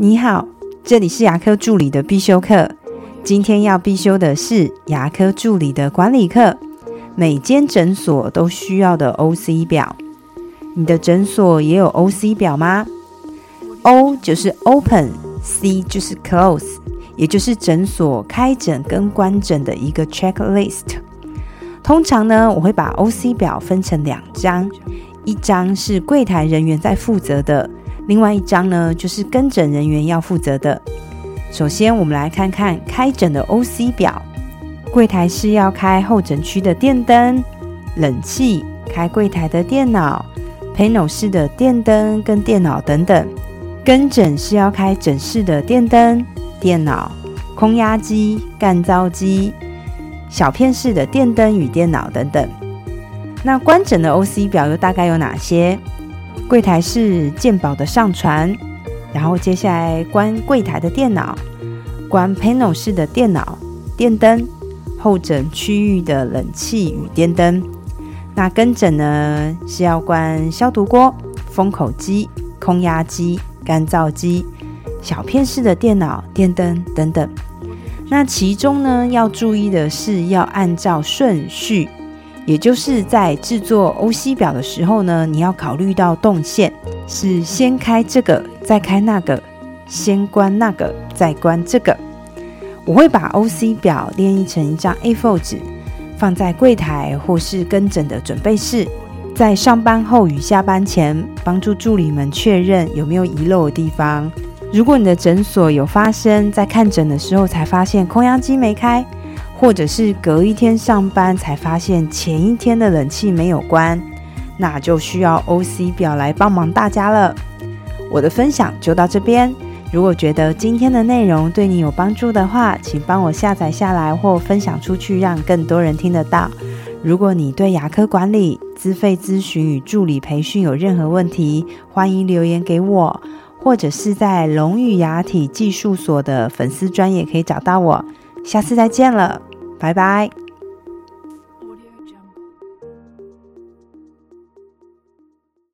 你好，这里是牙科助理的必修课。今天要必修的是牙科助理的管理课。每间诊所都需要的 OC 表，你的诊所也有 OC 表吗？O 就是 Open，C 就是 Close，也就是诊所开诊跟关诊的一个 checklist。通常呢，我会把 OC 表分成两张，一张是柜台人员在负责的。另外一张呢，就是跟诊人员要负责的。首先，我们来看看开诊的 OC 表。柜台是要开候诊区的电灯、冷气，开柜台的电脑、panel 室的电灯跟电脑等等。跟诊是要开诊室的电灯、电脑、空压机、干燥机、小片室的电灯与电脑等等。那关诊的 OC 表又大概有哪些？柜台是健保的上传，然后接下来关柜台的电脑，关 panel 式的电脑、电灯，候诊区域的冷气与电灯。那跟诊呢是要关消毒锅、封口机、空压机、干燥机、小片式的电脑、电灯等等。那其中呢要注意的是要按照顺序。也就是在制作 OC 表的时候呢，你要考虑到动线是先开这个，再开那个，先关那个，再关这个。我会把 OC 表列印成一张 A4 纸，放在柜台或是跟诊的准备室，在上班后与下班前，帮助助理们确认有没有遗漏的地方。如果你的诊所有发生在看诊的时候才发现空压机没开。或者是隔一天上班才发现前一天的冷气没有关，那就需要 OC 表来帮忙大家了。我的分享就到这边。如果觉得今天的内容对你有帮助的话，请帮我下载下来或分享出去，让更多人听得到。如果你对牙科管理、资费咨询与助理培训有任何问题，欢迎留言给我，或者是在龙语牙体技术所的粉丝专业可以找到我。下次再见了。拜拜。